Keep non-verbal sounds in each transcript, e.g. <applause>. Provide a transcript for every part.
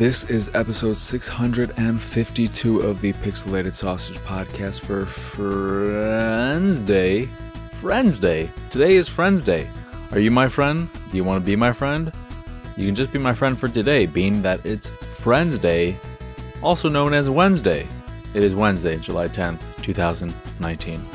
This is episode 652 of the Pixelated Sausage Podcast for Friends Day. Friends Day. Today is Friends Day. Are you my friend? Do you want to be my friend? You can just be my friend for today, being that it's Friends Day, also known as Wednesday. It is Wednesday, July 10th, 2019.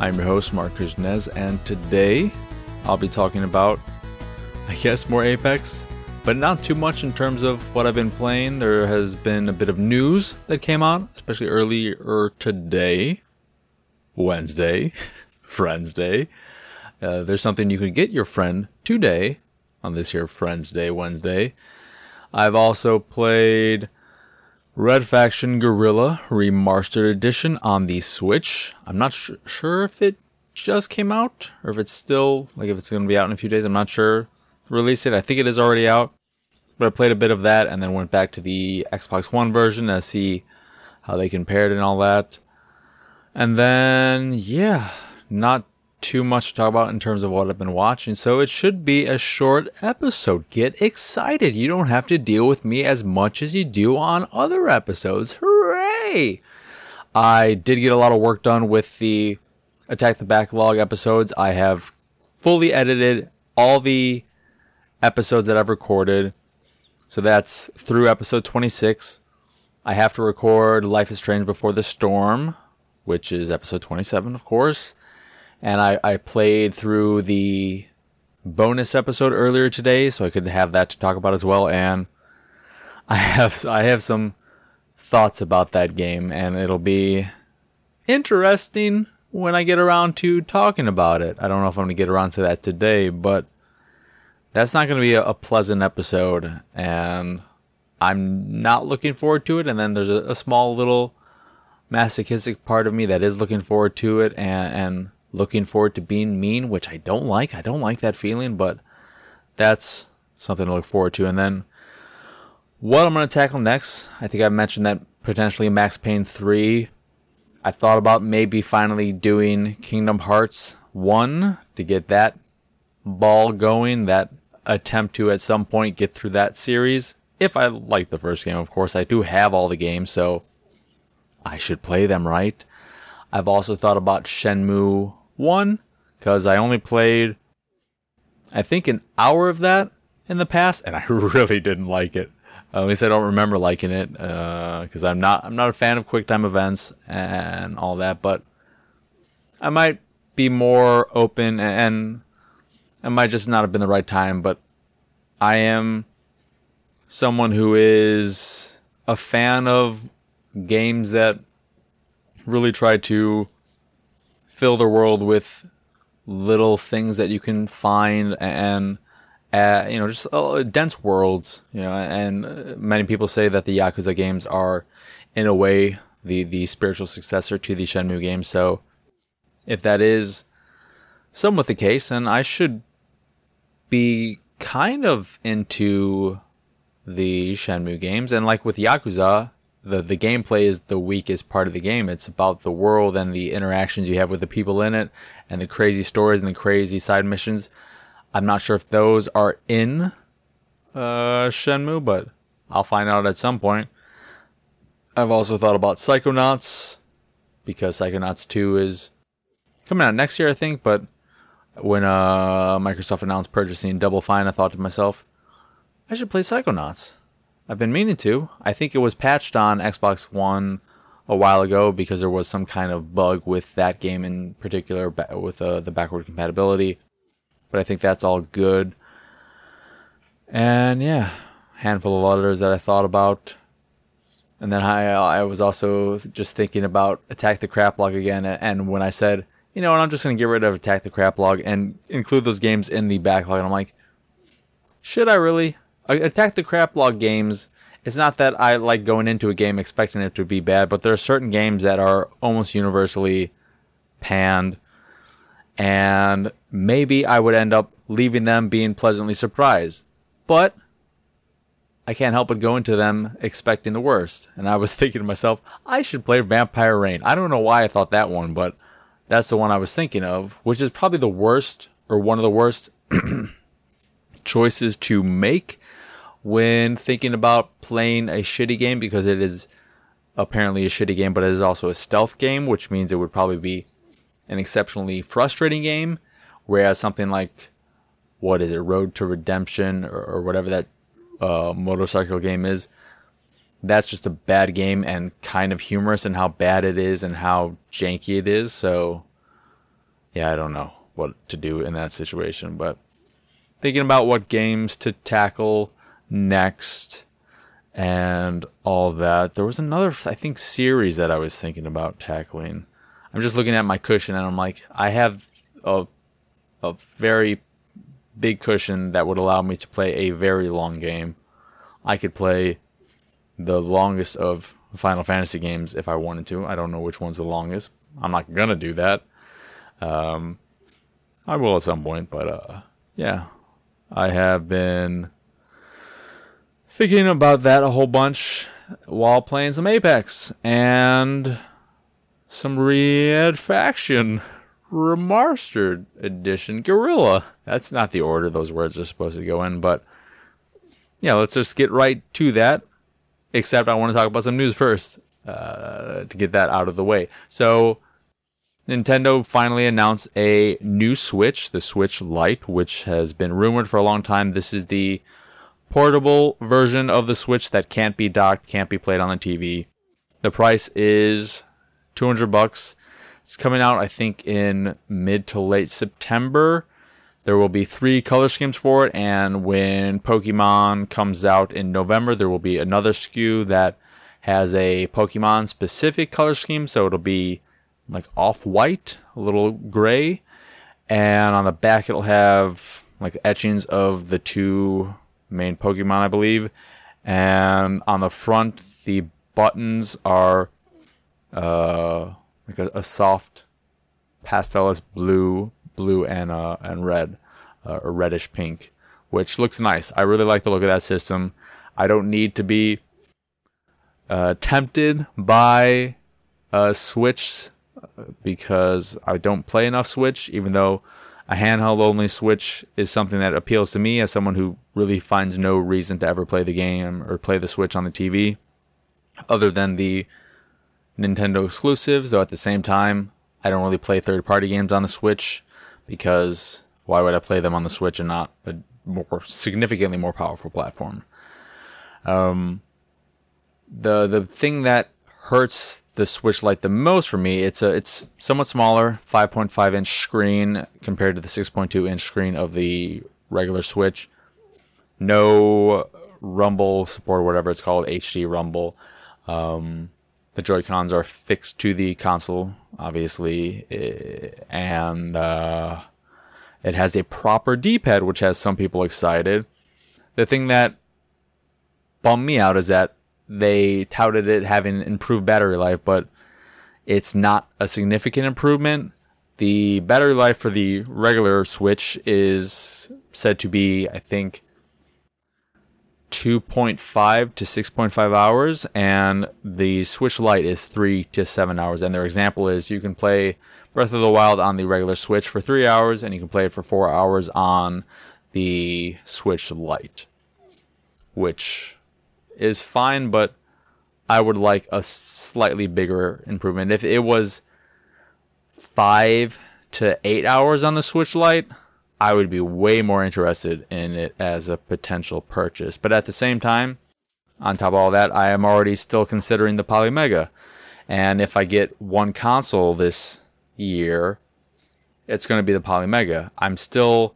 I'm your host, Marc Krishnez, and today I'll be talking about, I guess, more Apex but not too much in terms of what I've been playing. There has been a bit of news that came out, especially earlier today, Wednesday, <laughs> Friends Day. Uh, there's something you can get your friend today on this here Friends Day Wednesday. I've also played Red Faction Guerrilla Remastered Edition on the Switch. I'm not sh- sure if it just came out or if it's still like if it's going to be out in a few days. I'm not sure release it. I think it is already out. But I played a bit of that and then went back to the Xbox One version to see how they compared and all that. And then, yeah, not too much to talk about in terms of what I've been watching. So it should be a short episode. Get excited. You don't have to deal with me as much as you do on other episodes. Hooray! I did get a lot of work done with the Attack the Backlog episodes. I have fully edited all the episodes that I've recorded. So that's through episode 26. I have to record Life is Strange Before the Storm, which is episode 27, of course. And I, I played through the bonus episode earlier today, so I could have that to talk about as well. And I have I have some thoughts about that game, and it'll be interesting when I get around to talking about it. I don't know if I'm gonna get around to that today, but that's not going to be a, a, pleasant episode, and I'm not looking forward to it. And then there's a, a, small little masochistic part of me that is looking forward to it and, and looking forward to being mean, which I don't like. I don't like that feeling, but that's something to look forward to. And then what I'm going to tackle next, I think I mentioned that potentially Max Payne 3. I thought about maybe finally doing Kingdom Hearts 1 to get that ball going, that attempt to at some point get through that series. If I like the first game, of course, I do have all the games, so I should play them right. I've also thought about Shenmue 1 because I only played, I think, an hour of that in the past, and I <laughs> really didn't like it. At least I don't remember liking it because uh, I'm not I'm not a fan of QuickTime events and all that. But I might be more open and it might just not have been the right time, but I am someone who is a fan of games that really try to fill the world with little things that you can find and uh, you know just uh, dense worlds you know and many people say that the yakuza games are in a way the the spiritual successor to the shenmue games. So if that is somewhat the case then i should be kind of into the Shenmue games, and like with Yakuza, the the gameplay is the weakest part of the game. It's about the world and the interactions you have with the people in it, and the crazy stories and the crazy side missions. I'm not sure if those are in uh, Shenmue, but I'll find out at some point. I've also thought about Psychonauts because Psychonauts 2 is coming out next year, I think, but when uh, Microsoft announced purchasing Double Fine, I thought to myself, I should play Psychonauts. I've been meaning to. I think it was patched on Xbox One a while ago because there was some kind of bug with that game in particular with uh, the backward compatibility. But I think that's all good. And yeah, handful of others that I thought about. And then I I was also just thinking about Attack the Crap Log again. And when I said you know, and I'm just going to get rid of Attack the Crap Log and include those games in the backlog. And I'm like, should I really? Attack the Crap Log games, it's not that I like going into a game expecting it to be bad, but there are certain games that are almost universally panned. And maybe I would end up leaving them being pleasantly surprised. But I can't help but go into them expecting the worst. And I was <laughs> thinking to myself, I should play Vampire Rain. I don't know why I thought that one, but that's the one I was thinking of, which is probably the worst or one of the worst <clears throat> choices to make when thinking about playing a shitty game because it is apparently a shitty game, but it is also a stealth game, which means it would probably be an exceptionally frustrating game. Whereas something like, what is it, Road to Redemption or, or whatever that uh, motorcycle game is, that's just a bad game and kind of humorous in how bad it is and how janky it is. So, yeah, I don't know what to do in that situation, but thinking about what games to tackle next and all that. There was another, I think, series that I was thinking about tackling. I'm just looking at my cushion and I'm like, I have a a very big cushion that would allow me to play a very long game. I could play the longest of Final Fantasy games if I wanted to. I don't know which one's the longest. I'm not gonna do that. Um, I will at some point, but uh, yeah, I have been thinking about that a whole bunch while playing some Apex and some Red Faction Remastered Edition Guerrilla. That's not the order those words are supposed to go in, but yeah, let's just get right to that. Except I want to talk about some news first uh, to get that out of the way. So, Nintendo finally announced a new Switch, the Switch Lite, which has been rumored for a long time. This is the portable version of the Switch that can't be docked, can't be played on the TV. The price is 200 bucks. It's coming out, I think, in mid to late September. There will be three color schemes for it, and when Pokemon comes out in November, there will be another SKU that has a Pokemon specific color scheme. So it'll be like off white, a little gray, and on the back it'll have like etchings of the two main Pokemon, I believe. And on the front, the buttons are uh, like a, a soft pastellish blue, blue and uh, and red, uh, or reddish pink, which looks nice. I really like the look of that system. I don't need to be uh, tempted by a Switch uh, because I don't play enough Switch, even though a handheld only Switch is something that appeals to me as someone who really finds no reason to ever play the game or play the Switch on the TV other than the Nintendo exclusives, though at the same time, I don't really play third party games on the Switch because why would I play them on the Switch and not a more significantly more powerful platform? Um, the the thing that hurts the Switch Lite the most for me, it's a it's somewhat smaller, 5.5 inch screen compared to the 6.2 inch screen of the regular Switch. No rumble support, whatever it's called, HD rumble. Um, the Joy Cons are fixed to the console, obviously, eh, and uh, it has a proper D-pad, which has some people excited. The thing that bummed me out is that they touted it having improved battery life, but it's not a significant improvement. The battery life for the regular Switch is said to be, I think, 2.5 to 6.5 hours, and the Switch Lite is 3 to 7 hours. And their example is you can play Breath of the Wild on the regular Switch for 3 hours, and you can play it for 4 hours on the Switch Lite, which is fine, but I would like a slightly bigger improvement. If it was 5 to 8 hours on the Switch Lite, I would be way more interested in it as a potential purchase. But at the same time, on top of all that, I am already still considering the Polymega. And if I get one console this year, it's going to be the Polymega. I'm still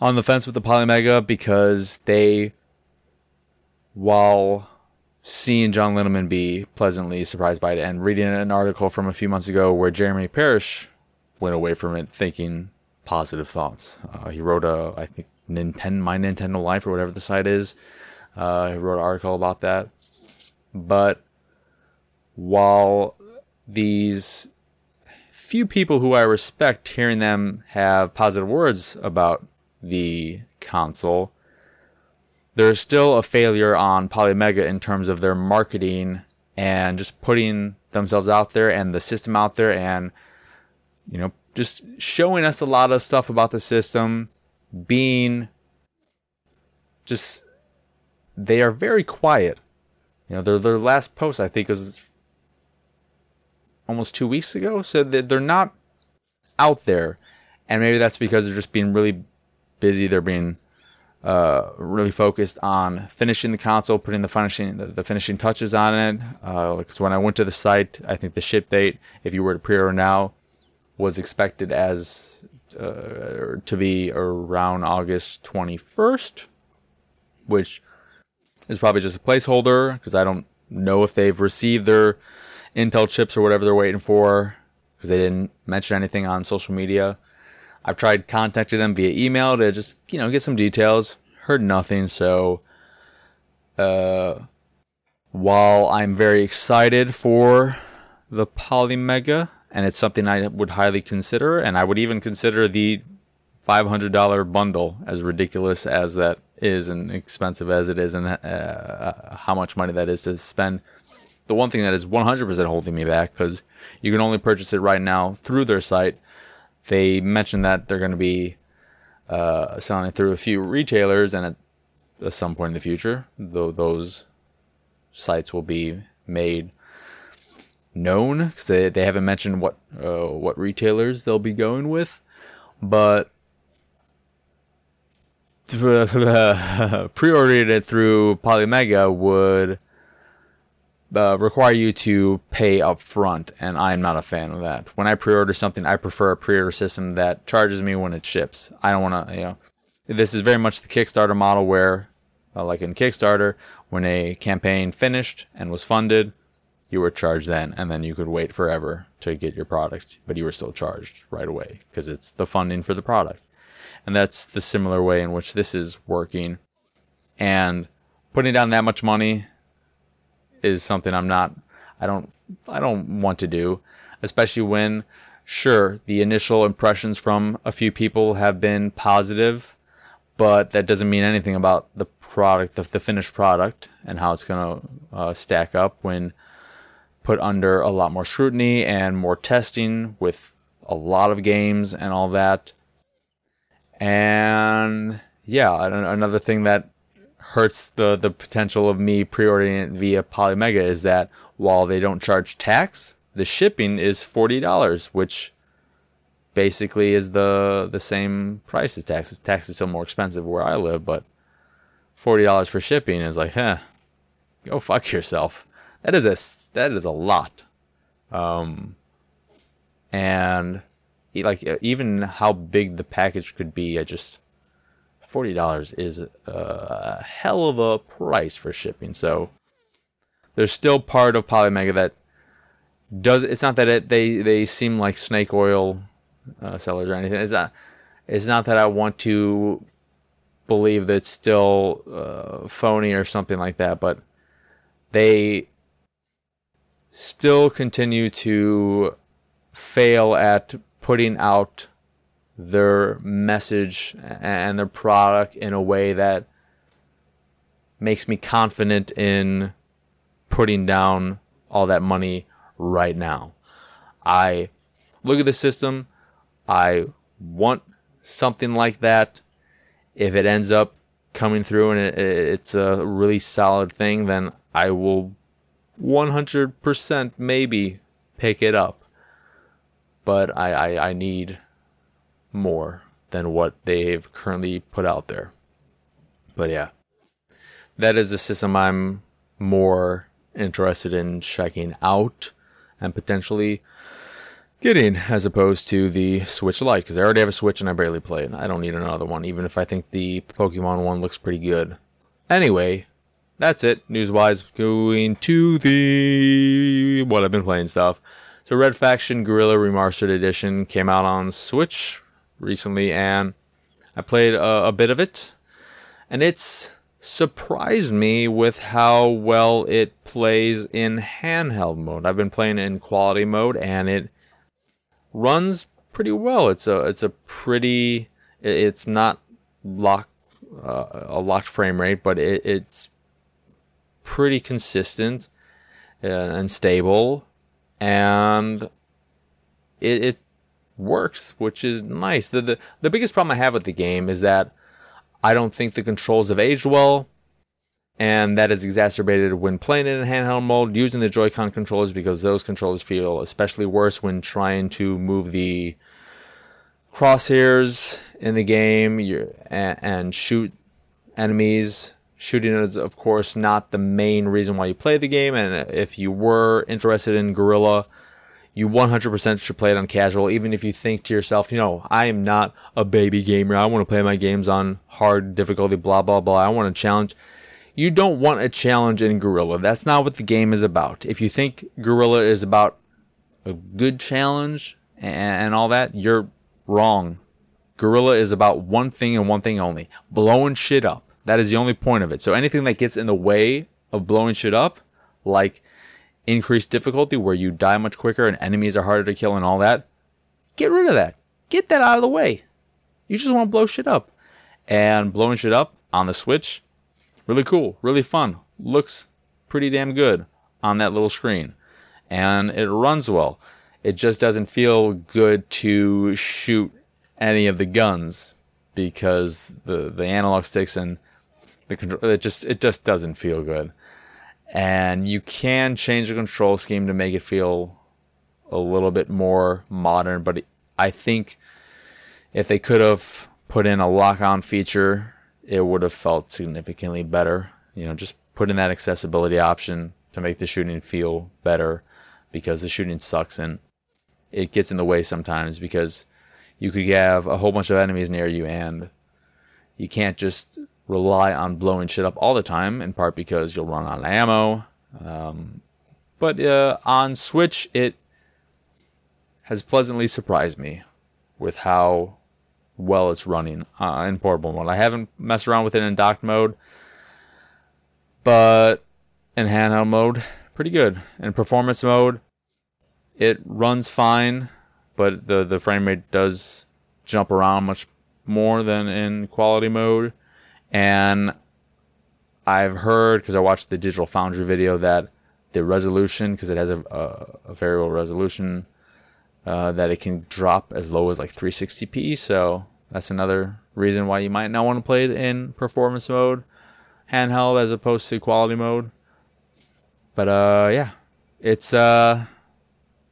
on the fence with the Polymega because they, while seeing John Linneman be pleasantly surprised by it and reading an article from a few months ago where Jeremy Parrish went away from it thinking positive thoughts. Uh, he wrote a, I think, Nintendo, My Nintendo Life or whatever the site is. Uh, he wrote an article about that. But while these few people who I respect, hearing them have positive words about the console, there's still a failure on Polymega in terms of their marketing and just putting themselves out there and the system out there and you know just showing us a lot of stuff about the system, being just they are very quiet. You know, their their last post I think was almost two weeks ago, so they're not out there, and maybe that's because they're just being really busy. They're being uh, really focused on finishing the console, putting the finishing the, the finishing touches on it. Because uh, when I went to the site, I think the ship date, if you were to pre-order now, was expected as uh, to be around August 21st, which is probably just a placeholder because I don't know if they've received their Intel chips or whatever they're waiting for because they didn't mention anything on social media. I've tried contacting them via email to just, you know, get some details. Heard nothing, so uh while I'm very excited for the Polymega and it's something I would highly consider and I would even consider the $500 bundle as ridiculous as that is and expensive as it is and uh, how much money that is to spend the one thing that is 100% holding me back because you can only purchase it right now through their site. They mentioned that they're going to be uh, selling it through a few retailers, and at, at some point in the future, though those sites will be made known because they, they haven't mentioned what uh, what retailers they'll be going with, but <laughs> pre-ordering it through Polymega would uh, require you to pay up front, and I'm not a fan of that. When I pre-order something, I prefer a pre-order system that charges me when it ships. I don't want to, you know, this is very much the Kickstarter model where, uh, like in Kickstarter, when a campaign finished and was funded, you were charged then, and then you could wait forever to get your product, but you were still charged right away because it's the funding for the product. And that's the similar way in which this is working. And putting down that much money is something I'm not I don't I don't want to do, especially when sure the initial impressions from a few people have been positive, but that doesn't mean anything about the product, the, the finished product, and how it's going to uh, stack up when put under a lot more scrutiny and more testing with a lot of games and all that. And yeah, another thing that hurts the the potential of me pre-ordering it via Polymega is that while they don't charge tax, the shipping is forty dollars, which basically is the the same price as taxes. Tax is still more expensive where I live, but forty dollars for shipping is like, huh, go fuck yourself. That is a that is a lot. Um, and like even how big the package could be, I just forty dollars is a hell of a price for shipping. So there's still part of Polymega that does. It's not that it, they they seem like snake oil uh, sellers or anything. It's not. It's not that I want to believe that it's still uh, phony or something like that, but they still continue to fail at putting out their message and their product in a way that makes me confident in putting down all that money right now. I look at the system, I want something like that. If it ends up coming through and it, it's a really solid thing, then I will 100% maybe pick it up. But I, I, I need more than what they've currently put out there. But yeah, that is a system I'm more interested in checking out and potentially getting as opposed to the Switch Lite because I already have a Switch and I barely play it. I don't need another one, even if I think the Pokemon one looks pretty good. Anyway, that's it news wise. Going to the what I've been playing stuff. So Red Faction Guerrilla Remastered Edition came out on Switch recently, and I played a, a bit of it, and it's surprised me with how well it plays in handheld mode. I've been playing in quality mode, and it runs pretty well. It's a it's a pretty it's not locked uh, a locked frame rate, but it, it's pretty consistent uh, and stable, and it, it works, which is nice. The, the the biggest problem I have with the game is that I don't think the controls have aged well. and that is exacerbated when playing it in handheld mode using the Joy-Con controllers because those controllers feel especially worse when trying to move the crosshairs in the game and, and shoot enemies. Shooting is, of course, not the main reason why you play the game, and if you were interested in Guerrilla, you 100% should play it on casual, even if you think to yourself, you know, I am not a baby gamer. I want to play my games on hard difficulty, blah, blah, blah. I want to challenge you don't want a challenge in Guerrilla. That's not what the game is about. If you think Guerrilla is about a good challenge and, all that, you're wrong. Guerrilla is about one thing and one thing only blowing shit up. That is the only point of it. So anything that gets in the way of blowing shit up, like increased difficulty where you die much quicker and enemies are harder to kill and all that, get rid of that. Get that out of the way. You just want to blow shit up. And blowing shit up on the Switch Really cool, really fun. Looks pretty damn good on that little screen. And it runs well. It just doesn't feel good to shoot any of the guns because the, the analog sticks and the control it just it just doesn't feel good. And you can change the control scheme to make it feel a little bit more modern, but I think if they could have put in a lock on feature it would have felt significantly better. You know, just put in that accessibility option to make the shooting feel better because the shooting sucks and it gets in the way sometimes because you could have a whole bunch of enemies near you and you can't just rely on blowing shit up all the time, in part because you'll run out of ammo. Um, but uh, on Switch, it has pleasantly surprised me with how well it's running uh, in portable mode. I haven't messed around with it in docked mode, but in handheld mode, pretty good. In performance mode, it runs fine, but the the frame rate does jump around much more than in quality mode. And I've heard because I watched the Digital Foundry video that the resolution, because it has a, a, a variable resolution, uh, that it can drop as low as like 360p. So that's another reason why you might not want to play it in performance mode, handheld as opposed to quality mode. But uh, yeah, it's uh,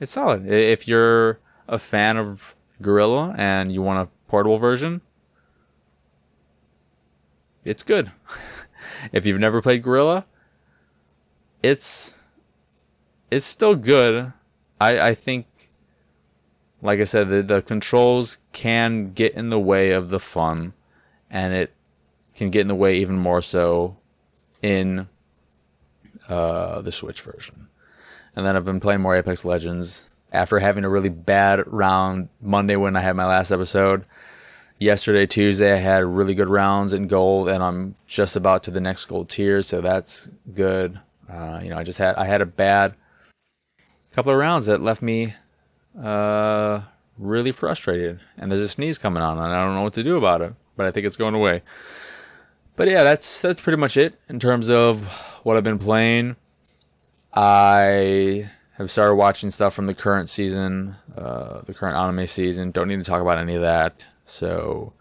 it's solid. If you're a fan of Guerrilla and you want a portable version, it's good. if you've never played Guerrilla, it's it's still good. I I think like I said, the, the controls can get in the way of the fun, and it can get in the way even more so in uh, the Switch version. And then I've been playing more Apex Legends after having a really bad round Monday when I had my last episode. Yesterday, Tuesday, I had really good rounds in gold, and I'm just about to the next gold tier, so that's good. Uh, you know, I just had I had a bad couple of rounds that left me uh, really frustrated. And there's a sneeze coming on, and I don't know what to do about it. But I think it's going away. But yeah, that's that's pretty much it in terms of what I've been playing. I have started watching stuff from the current season, uh, the current anime season. Don't need to talk about any of that. So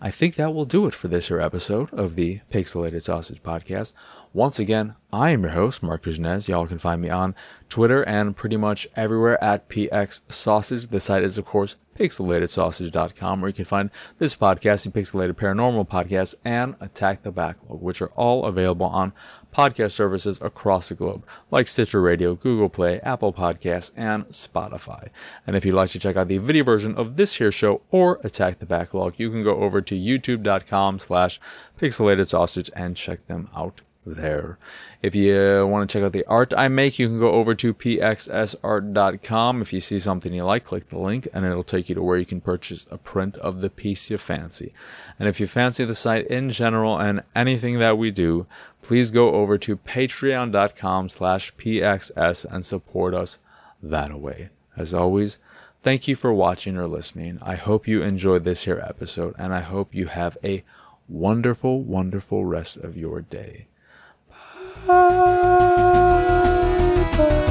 I think that will do it for this here episode of the Pixelated Sausage Podcast. Once again, I am your host, Marc Kuznez. Y'all can find me on Twitter and pretty much everywhere at PX Sausage. The site is, of course, pixelatedsausage.com, where you can find this podcast, the Pixelated Paranormal Podcast, and Attack the Backlog, which are all available on podcast services across the globe, like Stitcher Radio, Google Play, Apple Podcasts, and Spotify. And if you'd like to check out the video version of this here show or Attack the Backlog, you can go over to youtube.com slash pixelated sausage and check them out there. If you want to check out the art I make, you can go over to pxsart.com. If you see something you like, click the link and it'll take you to where you can purchase a print of the piece you fancy. And if you fancy the site in general and anything that we do, please go over to patreon.com slash pxs and support us that way. As always, thank you for watching or listening. I hope you enjoyed this here episode and I hope you have a wonderful, wonderful rest of your day. Bye. Bye.